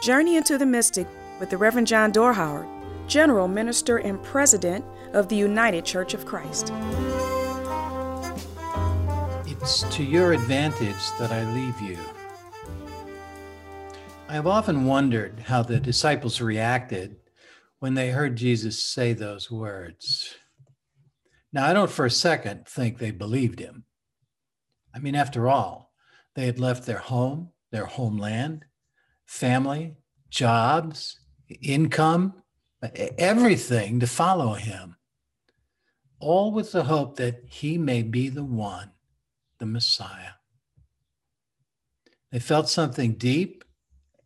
Journey into the Mystic with the Reverend John Dorhauer, General Minister and President of the United Church of Christ. It's to your advantage that I leave you. I have often wondered how the disciples reacted when they heard Jesus say those words. Now, I don't for a second think they believed him. I mean, after all, they had left their home, their homeland, family, jobs, income, everything to follow him, all with the hope that he may be the one, the Messiah. They felt something deep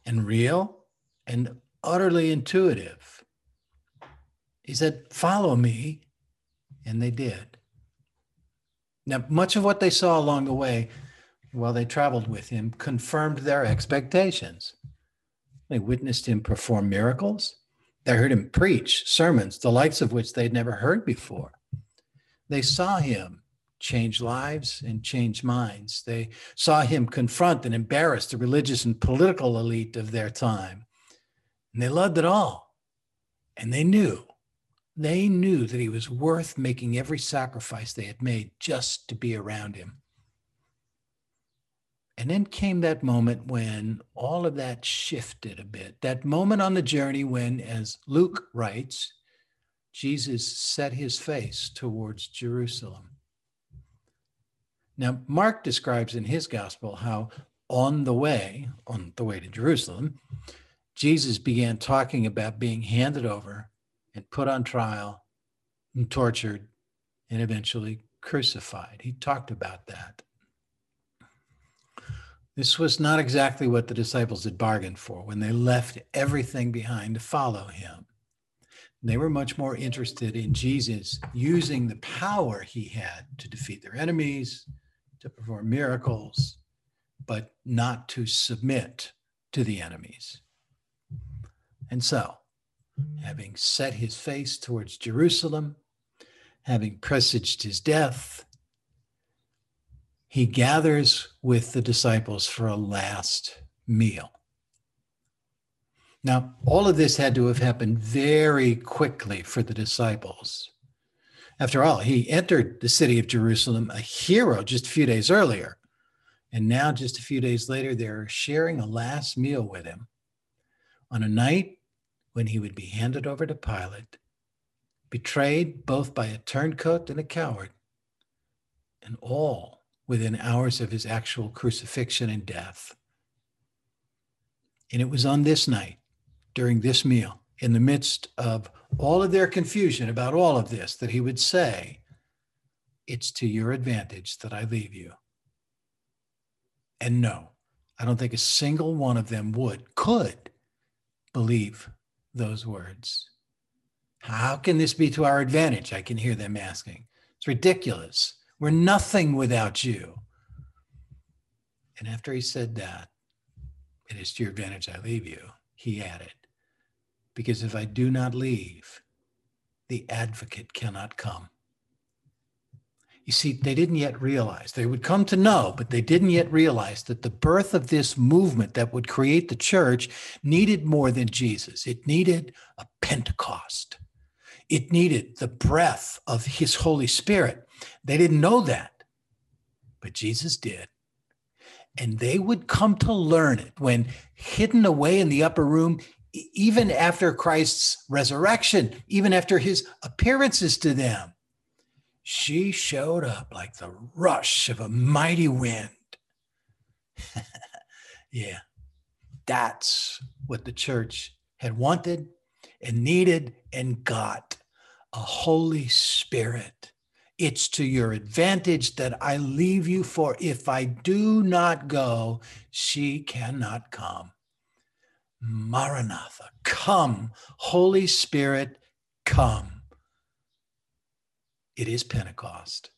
and real and utterly intuitive. He said, Follow me. And they did. Now, much of what they saw along the way while they traveled with him confirmed their expectations. They witnessed him perform miracles. They heard him preach sermons, the likes of which they'd never heard before. They saw him change lives and change minds. They saw him confront and embarrass the religious and political elite of their time. And they loved it all. And they knew, they knew that he was worth making every sacrifice they had made just to be around him. And then came that moment when all of that shifted a bit. That moment on the journey when, as Luke writes, Jesus set his face towards Jerusalem. Now, Mark describes in his gospel how on the way, on the way to Jerusalem, Jesus began talking about being handed over and put on trial and tortured and eventually crucified. He talked about that. This was not exactly what the disciples had bargained for when they left everything behind to follow him. They were much more interested in Jesus using the power he had to defeat their enemies, to perform miracles, but not to submit to the enemies. And so, having set his face towards Jerusalem, having presaged his death, he gathers with the disciples for a last meal. Now, all of this had to have happened very quickly for the disciples. After all, he entered the city of Jerusalem a hero just a few days earlier. And now, just a few days later, they're sharing a last meal with him on a night when he would be handed over to Pilate, betrayed both by a turncoat and a coward, and all within hours of his actual crucifixion and death. And it was on this night, during this meal, in the midst of all of their confusion about all of this, that he would say, It's to your advantage that I leave you. And no, I don't think a single one of them would, could believe those words. How can this be to our advantage? I can hear them asking. It's ridiculous. We're nothing without you. And after he said that, it is to your advantage I leave you, he added, because if I do not leave, the advocate cannot come. You see, they didn't yet realize, they would come to know, but they didn't yet realize that the birth of this movement that would create the church needed more than Jesus. It needed a Pentecost, it needed the breath of his Holy Spirit. They didn't know that, but Jesus did. And they would come to learn it when hidden away in the upper room, even after Christ's resurrection, even after his appearances to them. She showed up like the rush of a mighty wind. yeah, that's what the church had wanted and needed and got a Holy Spirit it's to your advantage that I leave you, for if I do not go, she cannot come. Maranatha, come, Holy Spirit, come. It is Pentecost.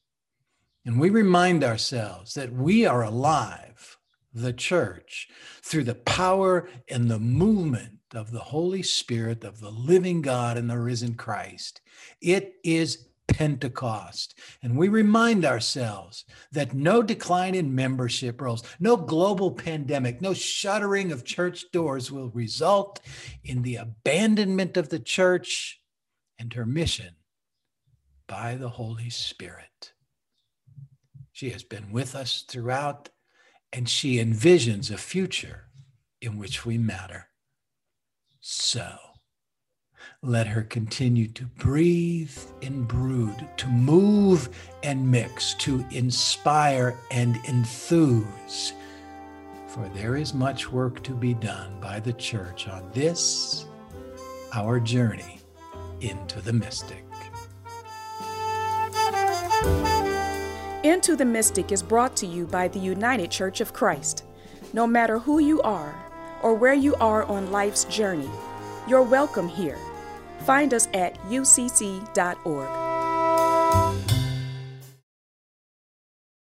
And we remind ourselves that we are alive, the church, through the power and the movement of the Holy Spirit, of the living God and the risen Christ. It is Pentecost. And we remind ourselves that no decline in membership rolls, no global pandemic, no shuttering of church doors will result in the abandonment of the church and her mission by the Holy Spirit. She has been with us throughout, and she envisions a future in which we matter. So, let her continue to breathe and brood, to move and mix, to inspire and enthuse. For there is much work to be done by the church on this, our journey into the mystic. Into the Mystic is brought to you by the United Church of Christ. No matter who you are or where you are on life's journey, you're welcome here. Find us at ucc.org.